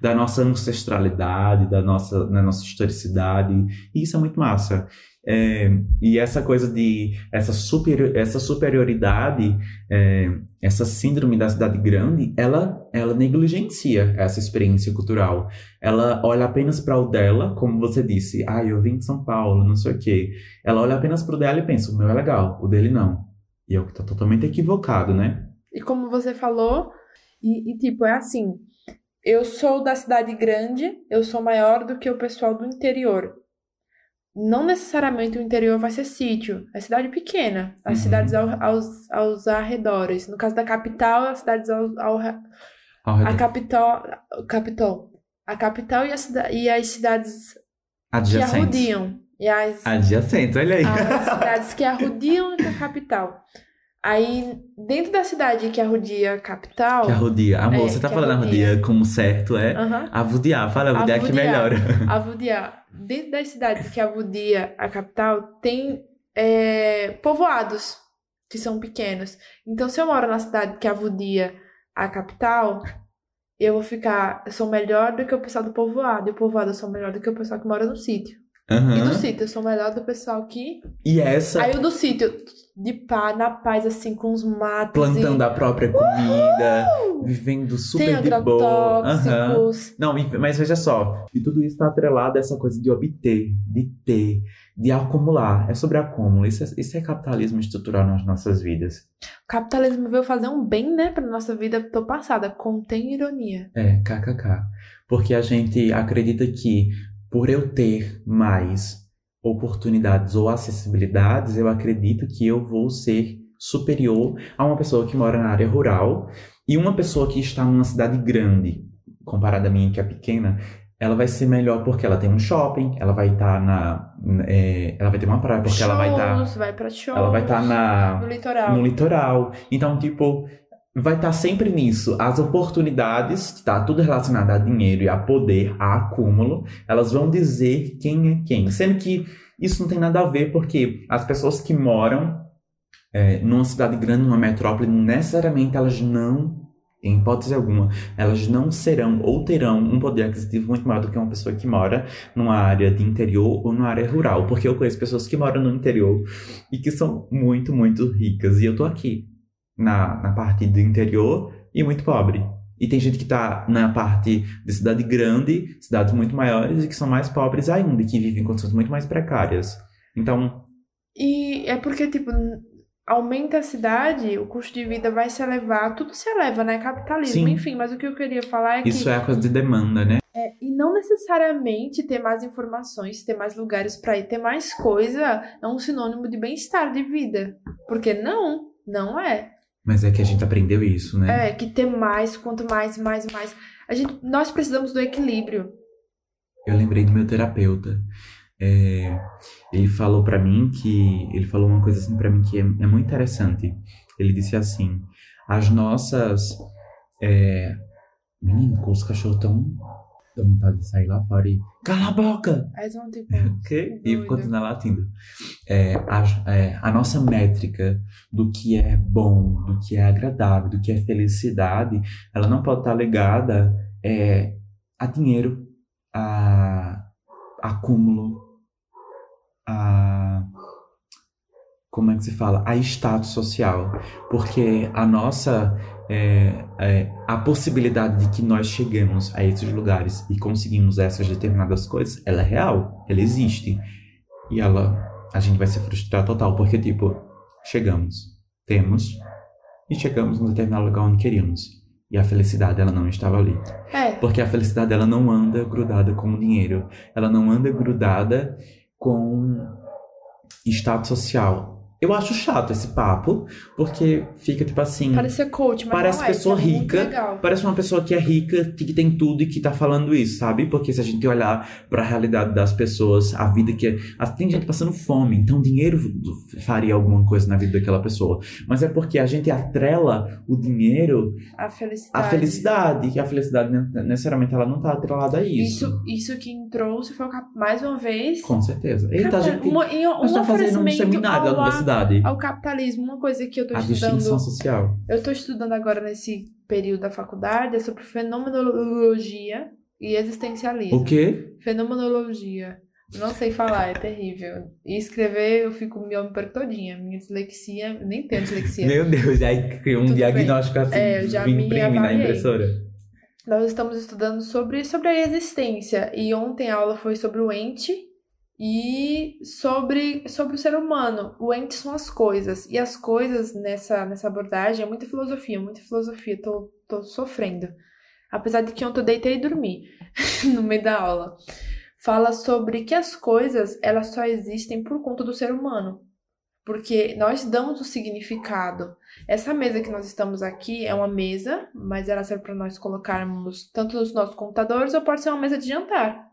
da nossa ancestralidade, da nossa, da nossa historicidade. E isso é muito massa. É, e essa coisa de essa, super, essa superioridade, é, essa síndrome da cidade grande, ela, ela negligencia essa experiência cultural. Ela olha apenas para o dela, como você disse, ah, eu vim de São Paulo, não sei o quê. Ela olha apenas para o dela e pensa, o meu é legal, o dele não. E eu que tô totalmente equivocado, né? E como você falou, e, e, tipo, é assim, eu sou da cidade grande, eu sou maior do que o pessoal do interior. Não necessariamente o interior vai ser sítio, é cidade pequena, as Uhum. cidades ao- aos, aos arredores. No caso da capital, as cidades ao, ao, Ao a redor. capital, capital, a capital e, a cida, e as cidades que Adjacente. arrodiam. E as, Adjacente, olha aí. as cidades que arrodiam a capital. Aí, dentro da cidade que arrodia a capital, Que arrodia. Amor, É, você tá que falando arrodia. arrodia como certo é? aham, Avudiar, fala avudiar que Avudiar. melhora. arrodia, dentro das cidades que arrodia a capital, tem é, povoados que são pequenos. Então, se eu moro na cidade que arrodia a capital, eu vou ficar, eu sou melhor do que o pessoal do povoado, e o povoado eu sou melhor do que o pessoal que mora no sítio. E Aham. do sítio, eu sou melhor do pessoal aqui. E essa Aí o do sítio, de paz, na paz, assim, com os matos. plantando e... a própria comida, vivendo super de boa. Agrotóxicos. Não, e- mas veja só, e tudo isso está atrelado a essa coisa de obter, de ter, de acumular. É sobre acúmulo. Isso é, isso é capitalismo estrutural nas nossas vidas. O capitalismo veio fazer um bem, né, pra nossa vida. Tô passada. Contém ironia. É, kkk. Porque a gente acredita que por eu ter mais oportunidades ou acessibilidades, eu acredito que eu vou ser superior a uma pessoa que mora na área rural e uma pessoa que está numa cidade grande, comparada a mim que é pequena, ela vai ser melhor porque ela tem um shopping, ela vai estar na, é, ela vai ter uma praia porque ela vai estar, Shows, vai pra shows. ela vai estar na No litoral. no litoral. Então, tipo, vai estar sempre nisso. As oportunidades, que tá tudo relacionado a dinheiro e a poder, a acúmulo, elas vão dizer quem é quem. Sendo que isso não tem nada a ver, porque as pessoas que moram é, numa cidade grande, numa metrópole, necessariamente elas não, em hipótese alguma, elas não serão ou terão um poder aquisitivo muito maior do que uma pessoa que mora numa área de interior ou numa área rural. Porque eu conheço pessoas que moram no interior e que são muito, muito ricas. E eu tô aqui na, na parte do interior e muito pobre. E tem gente que tá na parte de cidade grande, cidades muito maiores e que são mais pobres ainda, e que vivem em condições muito mais precárias. Então, E é porque, tipo, aumenta a cidade, o custo de vida vai se elevar, tudo se eleva, né? Capitalismo, Sim. enfim. Mas o que eu queria falar é que. isso é a coisa de demanda, né? É, e não necessariamente ter mais informações, ter mais lugares pra ir, ter mais coisa é um sinônimo de bem-estar de vida. Porque não, não é. Mas é que a gente aprendeu isso, né? É que ter mais, quanto mais, mais, mais. A gente, nós precisamos do equilíbrio. Eu lembrei do meu terapeuta. É, ele falou pra mim que ele falou uma coisa assim pra mim que é, é muito interessante. Ele disse assim: as nossas é, menino, com os cachorros tão dá vontade de sair lá fora e cala a boca, eles vão tipo. ok? E continuar latindo. É, a, é, a nossa métrica do que é bom, do que é agradável, do que é felicidade, ela não pode estar ligada é, a dinheiro, a acúmulo, a como é que se fala? A status social. Porque a nossa. É, é, a possibilidade de que nós chegamos a esses lugares e conseguimos essas determinadas coisas, ela é real, ela existe. E ela. A gente vai se frustrar total, porque, tipo, chegamos, temos, e chegamos num determinado lugar onde queríamos. E a felicidade, ela não estava ali. É, Porque a felicidade ela não anda grudada com o dinheiro. Ela não anda grudada com status social. Eu acho chato esse papo, porque fica tipo assim. parece ser coach, mas Parece não é, pessoa isso é muito rica, legal. Parece uma pessoa que é rica, que tem tudo e que tá falando isso, sabe? Porque se a gente olhar pra realidade das pessoas, a vida que é. Tem gente passando fome, então dinheiro faria alguma coisa na vida daquela pessoa. Mas é porque a gente atrela o dinheiro A felicidade. à felicidade, e a felicidade ne- necessariamente ela não tá atrelada a isso. Isso, isso que trouxe foi o cap- mais uma vez. Com certeza. Eita, Cara, gente, uma- e um nós estamos fazendo um seminário da ao, universidade. ao capitalismo. Uma coisa que eu tô A distinção estudando. social. Eu tô estudando agora nesse período da faculdade é sobre fenomenologia e existencialismo. O quê? Fenomenologia. Não sei falar, é terrível. E escrever, eu fico me perco todinha. Minha dislexia, nem tenho dislexia. Meu Deus, aí criou um Tudo diagnóstico assim, É, eu já me imprime na impressora. Nós estamos estudando sobre, sobre a existência. E ontem a aula foi sobre o ente e sobre, sobre o ser humano. O ente são as coisas. E as coisas nessa, nessa abordagem é muita filosofia, muita filosofia. Tô, tô sofrendo. Apesar de que ontem eu deitei e dormi no meio da aula. Fala sobre que as coisas elas só existem por conta do ser humano. Porque nós damos o significado. Essa mesa que nós estamos aqui é uma mesa, mas ela serve para nós colocarmos tanto nos nossos computadores, ou pode ser uma mesa de jantar.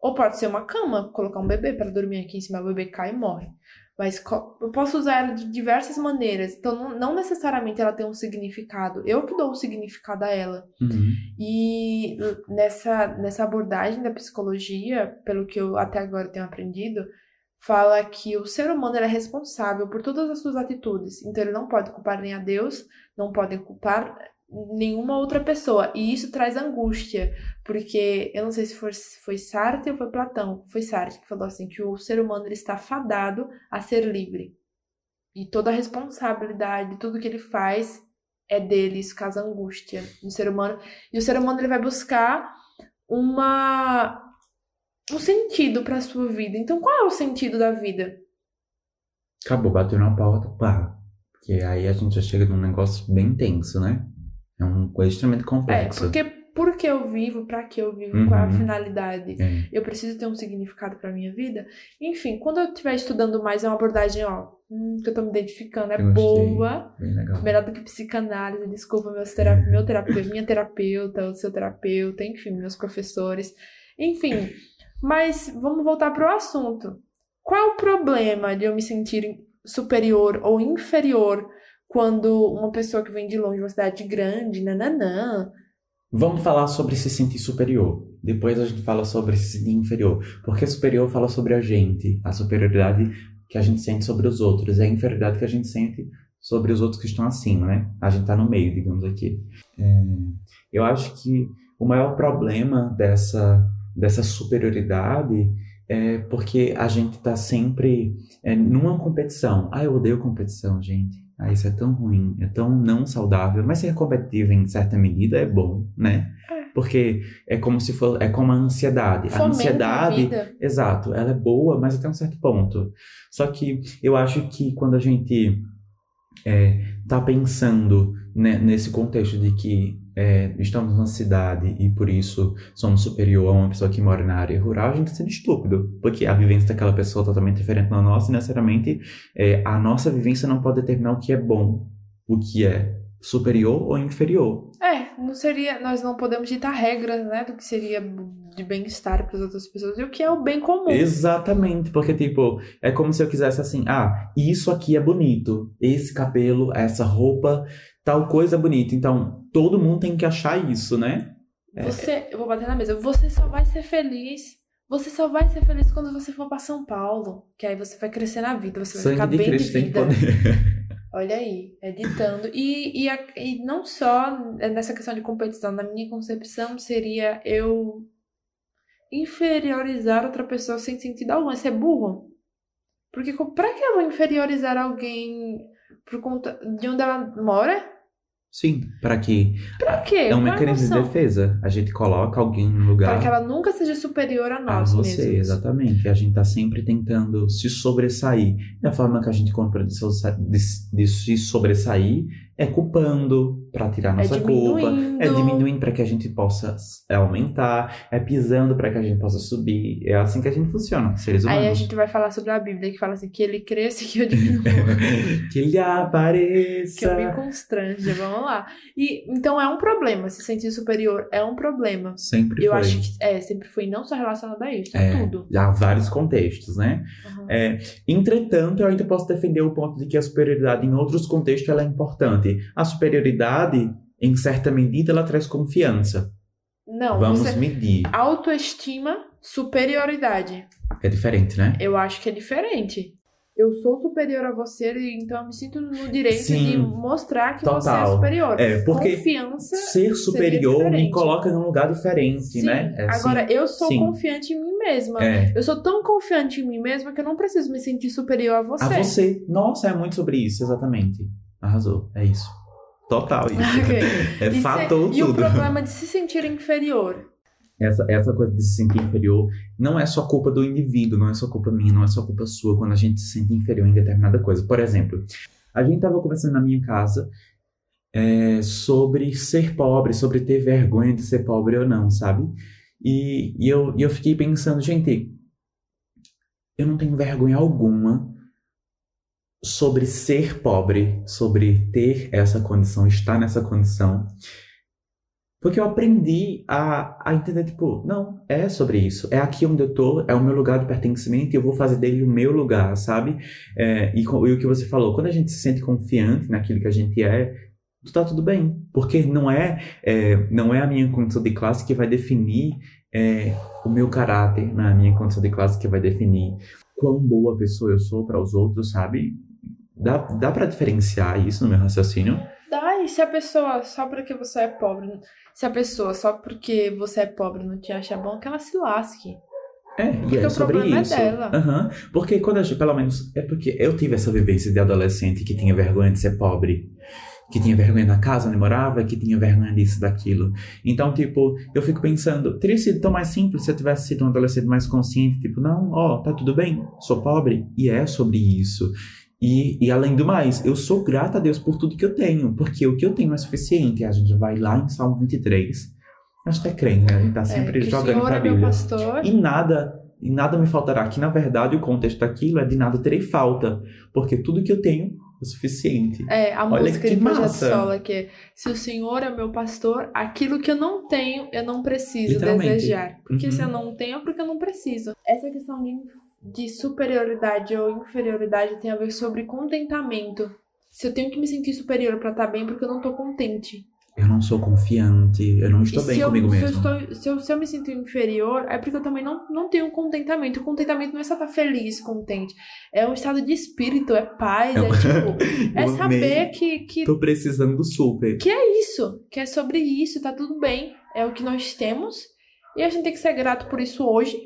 Ou pode ser uma cama, colocar um bebê para dormir aqui em cima, o bebê cai e morre. Mas eu posso usar ela de diversas maneiras. Então, não, necessariamente ela tem um significado. Eu que dou um significado a ela. Uhum. E nessa, nessa abordagem da psicologia, pelo que eu até agora tenho aprendido, fala que o ser humano é responsável por todas as suas atitudes. Então ele não pode culpar nem a Deus, não pode culpar nenhuma outra pessoa. E isso traz angústia, porque eu não sei se foi, foi Sartre ou foi Platão, foi Sartre que falou assim que o ser humano ele está fadado a ser livre. E toda a responsabilidade, tudo que ele faz é dele, isso causa angústia no ser humano. E o ser humano ele vai buscar uma um sentido para sua vida. Então, qual é o sentido da vida? Acabou, bateu na porta, pá. Porque aí a gente já chega num negócio bem tenso, né? É uma coisa extremamente complexa. É, porque por que eu vivo, para que eu vivo, uhum. qual é a finalidade? É. Eu preciso ter um significado para minha vida? Enfim, quando eu estiver estudando mais, é uma abordagem, ó, hum, que eu tô me identificando, é boa. Bem legal. Melhor do que psicanálise, desculpa, meus terap meu terapeuta, minha terapeuta, o seu terapeuta, enfim, meus professores. Enfim, mas vamos voltar pro assunto. Qual é o problema de eu me sentir superior ou inferior quando uma pessoa que vem de longe, uma cidade grande, nananã. Vamos falar sobre se sentir superior. Depois a gente fala sobre se sentir inferior. Porque superior fala sobre a gente, a superioridade que a gente sente sobre os outros, e a inferioridade que a gente sente sobre os outros que estão acima, né? A gente tá no meio, digamos aqui. É, eu acho que o maior problema dessa, dessa superioridade é porque a gente tá sempre é, numa competição. Ah, eu odeio competição, gente. Ah, isso é tão ruim, é tão não saudável. Mas ser competitivo em certa medida é bom, né? É. Porque é como se for, é como a ansiedade. Fomenta a ansiedade, a exato, ela é boa, mas até um certo ponto. Só que eu acho que quando a gente é, tá pensando né, nesse contexto de que é, estamos numa cidade e por isso somos superior a uma pessoa que mora na área rural, a gente sendo estúpido. Porque a vivência daquela pessoa é totalmente diferente da nossa e necessariamente é, a nossa vivência não pode determinar o que é bom, o que é superior ou inferior. É, não seria, nós não podemos ditar regras, né, do que seria de bem-estar para as outras pessoas e o que é o bem comum. Exatamente, porque tipo, é como se eu quisesse assim, ah, isso aqui é bonito, esse cabelo, essa roupa, tal coisa bonita. Então, todo mundo tem que achar isso, né? É... Você, eu vou bater na mesa, você só vai ser feliz você só vai ser feliz quando você for para São Paulo, que aí você vai crescer na vida, você vai Sangue ficar de bem Cristo de vida. Tem poder. Olha aí, editando. E, e, a, e não só nessa questão de competição, na minha concepção seria eu inferiorizar outra pessoa sem sentido algum. Isso é burro. Porque pra que eu vou inferiorizar alguém por conta de onde ela mora? Sim, para que Pra quê? é um Qual a mecanismo de defesa. A gente coloca alguém no lugar Para que ela nunca seja superior a a nós você, mesmos. exatamente. A gente tá sempre tentando se sobressair. E a forma que a gente encontra de, de- de se sobressair é culpando para tirar nossa culpa, diminuindo. é diminuindo para que a gente possa aumentar, é pisando para que a gente possa subir. É assim que a gente funciona, seres humanos. Aí a gente vai falar sobre a Bíblia, que fala assim, que ele cresça e que eu diminua. que ele apareça. que eu me constrange, vamos lá. E, então é um problema, se sentir superior é um problema. Sempre Eu foi. acho que é, sempre foi não só relacionado a isso, é, É, tudo. já há vários contextos, né? Uhum. É, entretanto, eu ainda posso defender o ponto de que a superioridade em outros contextos ela é importante. A superioridade, em certa medida, ela traz confiança. Não, Vamos você... medir. Autoestima, superioridade. É diferente, né? Eu acho que é diferente. Eu sou superior a você, então eu me sinto no direito Sim, de mostrar que você é total. superior. É, porque Confiança. ser superior me coloca num lugar diferente, Sim. né? É assim. Agora, eu sou Sim. confiante em mim mesma. É. Eu sou tão confiante em mim mesma que eu não preciso me sentir superior a você. A você. Nossa, é muito sobre isso, exatamente. Arrasou. É isso. Total isso. Ok. É E, fato se- e o tudo. problema de se sentir inferior. Essa, essa coisa de se sentir inferior não é só culpa do indivíduo, não é só culpa minha, não é só culpa sua quando a gente se sente inferior em determinada coisa. Por exemplo, a gente estava conversando na minha casa é, sobre ser pobre, sobre ter vergonha de ser pobre ou não, sabe? E, e eu, e eu fiquei pensando, gente, eu não tenho vergonha alguma sobre ser pobre, sobre ter essa condição, estar nessa condição. Porque eu aprendi a, a entender, tipo, não, é sobre isso. É aqui onde eu tô, é o meu lugar de pertencimento e eu vou fazer dele o meu lugar, sabe? É, e, e o que você falou, quando a gente se sente confiante naquilo que a gente é, tá tudo bem. Porque não é, é, não é a minha condição de classe que vai definir é, o meu caráter, não é a minha condição de classe que vai definir quão boa pessoa eu sou para os outros, sabe? Dá, dá para diferenciar isso no meu raciocínio? Daí, se a pessoa, só porque você é pobre, se a pessoa, só porque você é pobre, não te acha bom, que ela se lasque. É, e Porque é o sobre problema é isso. dela. Aham. Porque quando a gente, pelo menos, é porque eu tive essa vivência de adolescente que tinha vergonha de ser pobre. Que tinha vergonha da casa onde morava, que tinha vergonha disso, daquilo. Então, tipo, eu fico pensando, teria sido tão mais simples se eu tivesse sido um adolescente mais consciente, tipo, não, ó, tá tudo bem, sou pobre, e é sobre isso. E, e além do mais, eu sou grata a Deus por tudo que eu tenho, porque o que eu tenho é suficiente. A gente vai lá em Salmo 23, a gente é crente, né? A gente tá sempre é, que o jogando Senhor pra é meu Bíblia. pastor. E nada, e nada me faltará. Que na verdade o contexto daquilo é de nada terei falta, porque tudo que eu tenho é suficiente. É, a Olha música que de Projeto. Sola, que é Se o Senhor é meu pastor, aquilo que eu não tenho, eu não preciso desejar. Porque Uhum. se eu não tenho, é porque eu não preciso. Essa questão de, de superioridade ou inferioridade tem a ver sobre contentamento. Se eu tenho que me sentir superior pra estar bem, porque eu não tô contente. Eu não sou confiante, eu não estou e bem se eu, comigo se eu, mesmo. estou, se, eu, se eu me sinto inferior, é porque eu também não, não tenho contentamento. O contentamento não é só estar feliz, contente. É um estado de espírito, é paz, é Eu- tipo. É saber que, que Tô precisando do super. que é isso, que é sobre isso, tá tudo bem, é o que nós temos e a gente tem que ser grato por isso hoje,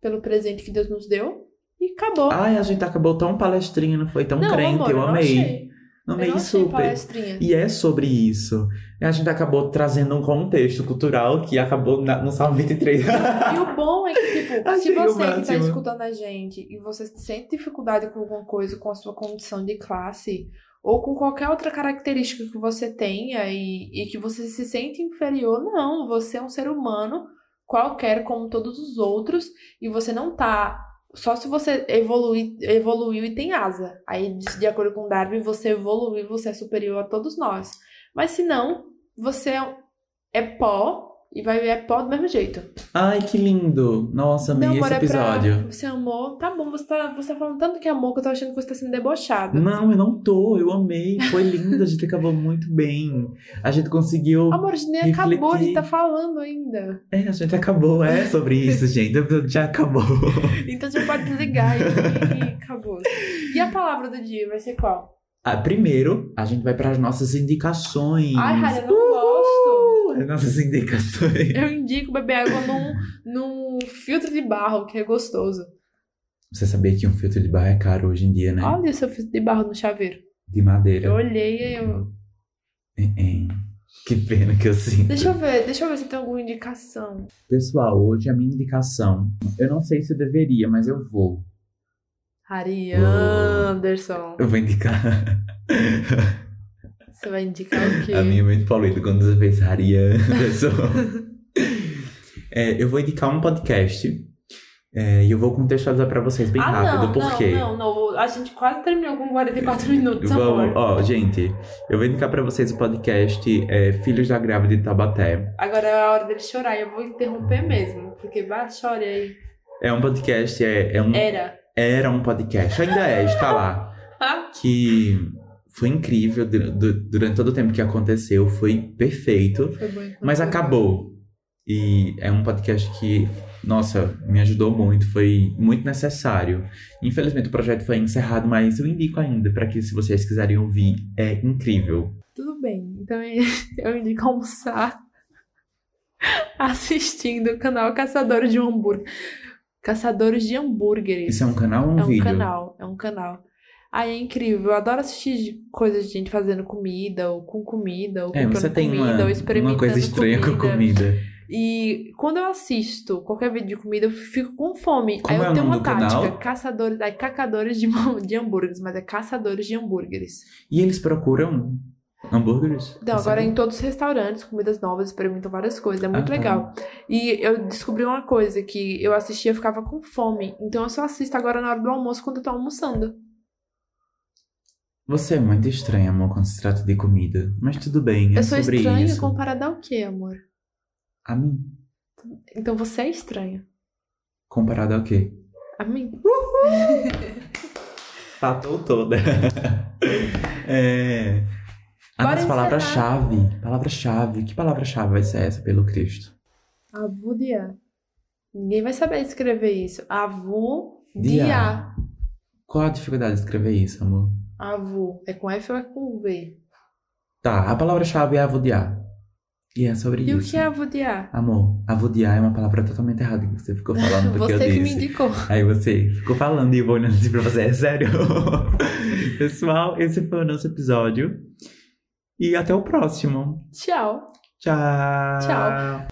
pelo presente que Deus nos deu e acabou. Ai, a gente acabou tão palestrinha, não foi tão não, crente, amor, eu amei. achei. Amei eu super. E é sobre isso. E a gente acabou trazendo um contexto cultural que acabou na- no Salmo 23. E o bom é que, tipo, se Achei o você que tá máximo. escutando a gente e você sente dificuldade com alguma coisa, com a sua condição de classe, ou com qualquer outra característica que você tenha e, e que você se sente inferior, não, você é um ser humano qualquer como todos os outros e você não tá só se você evoluir, evoluiu e tem asa. Aí, de de acordo com Darwin, você evoluiu, você é superior a todos nós. Mas se não, você é, é pó e vai é pó do mesmo jeito. Ai, que lindo. Nossa, amei Meu esse é pra- episódio. Você amou? Tá bom, você tá, você tá falando tanto que amor que eu tô achando que você tá sendo debochado. Não, eu não tô. Eu amei. Foi lindo. A gente acabou muito bem. A gente conseguiu. Amor, a gente nem acabou, a gente refletir. tá falando ainda. É, a gente acabou. É sobre isso, gente. Já acabou. Então você pode desligar e, e acabou. E a palavra do dia vai ser qual? Ah, primeiro, a gente vai para as nossas indicações. Ai, eu não gosto. As nossas indicações. Eu indico beber água num, num filtro de barro, que é gostoso. Você sabia que um filtro de barro é caro hoje em dia, né? Olha o seu filtro de barro no chaveiro. De madeira. Eu olhei e eu. Que pena que eu sinto. Deixa eu ver, deixa eu ver se tem alguma indicação. Pessoal, hoje a minha indicação. Eu não sei se eu deveria, mas eu vou. Harry. Anderson. Eu vou indicar. Você vai indicar o quê? A minha é muito poluída quando você fez Haria Anderson. É, eu vou indicar um podcast. é, e eu vou contextualizar pra vocês bem ah, rápido, não, por quê? não, não, não. A gente quase terminou com 44 minutos, Vamos, amor. ó, gente, eu vou indicar pra vocês o podcast é, Filhos da Grávida de Tabaté. Agora é a hora dele chorar e eu vou interromper mesmo. Porque vai, chore aí. É um podcast, é, é um, Era. era um podcast, ainda é, está lá. Ah, Que foi incrível du- du- durante todo o tempo que aconteceu, foi perfeito. foi bom Mas acabou. E é um podcast que, nossa, me ajudou muito, foi muito necessário. Infelizmente o projeto foi encerrado, mas eu indico ainda para que se vocês quiserem ouvir, é incrível. Tudo bem. Então eu indico almoçar assistindo o canal Caçadores de Hambúrguer. Caçadores de Hambúrgueres. Isso é um canal ou um É um vídeo? canal, é um canal. Aí é incrível, eu adoro assistir coisas de gente fazendo comida, ou com comida, ou É, você tem comida, uma, ou experimentando uma coisa estranha com comida. E quando eu assisto qualquer vídeo de comida, eu fico com fome. Como aí é eu o tenho uma tática, canal? caçadores, aí cacadores de, de hambúrgueres, mas é caçadores de hambúrgueres. E eles procuram hambúrgueres? Então, agora é em todos os restaurantes, comidas novas, experimentam várias coisas, é muito Ah, tá. legal. E eu descobri uma coisa, que eu assistia e ficava com fome. Então eu só assisto agora na hora do almoço, quando eu tô almoçando. Você é muito estranho, amor, quando se trata de comida. Mas tudo bem, é eu sou sobre estranha isso. comparada ao quê, amor? A mim? Então você é estranha. Comparado ao quê? A mim? Fatou toda. é... A Bora nossa palavra-chave. Palavra-chave. Que palavra-chave vai ser essa pelo Cristo? Avudia. Ninguém vai saber escrever isso. Avu Dia. dia. Qual a dificuldade de escrever isso, amor? Avu. É com F ou é com V? Tá, a palavra-chave é avudiar. E é sobre E o isso. que é avudiar? Amor, avudiar é uma palavra totalmente errada que você ficou falando porque Você eu que me disse. indicou. Aí você ficou falando e eu vou olhando assim pra você, é sério? Pessoal, esse foi o nosso episódio. E até o próximo. Tchau. Tchau. Tchau.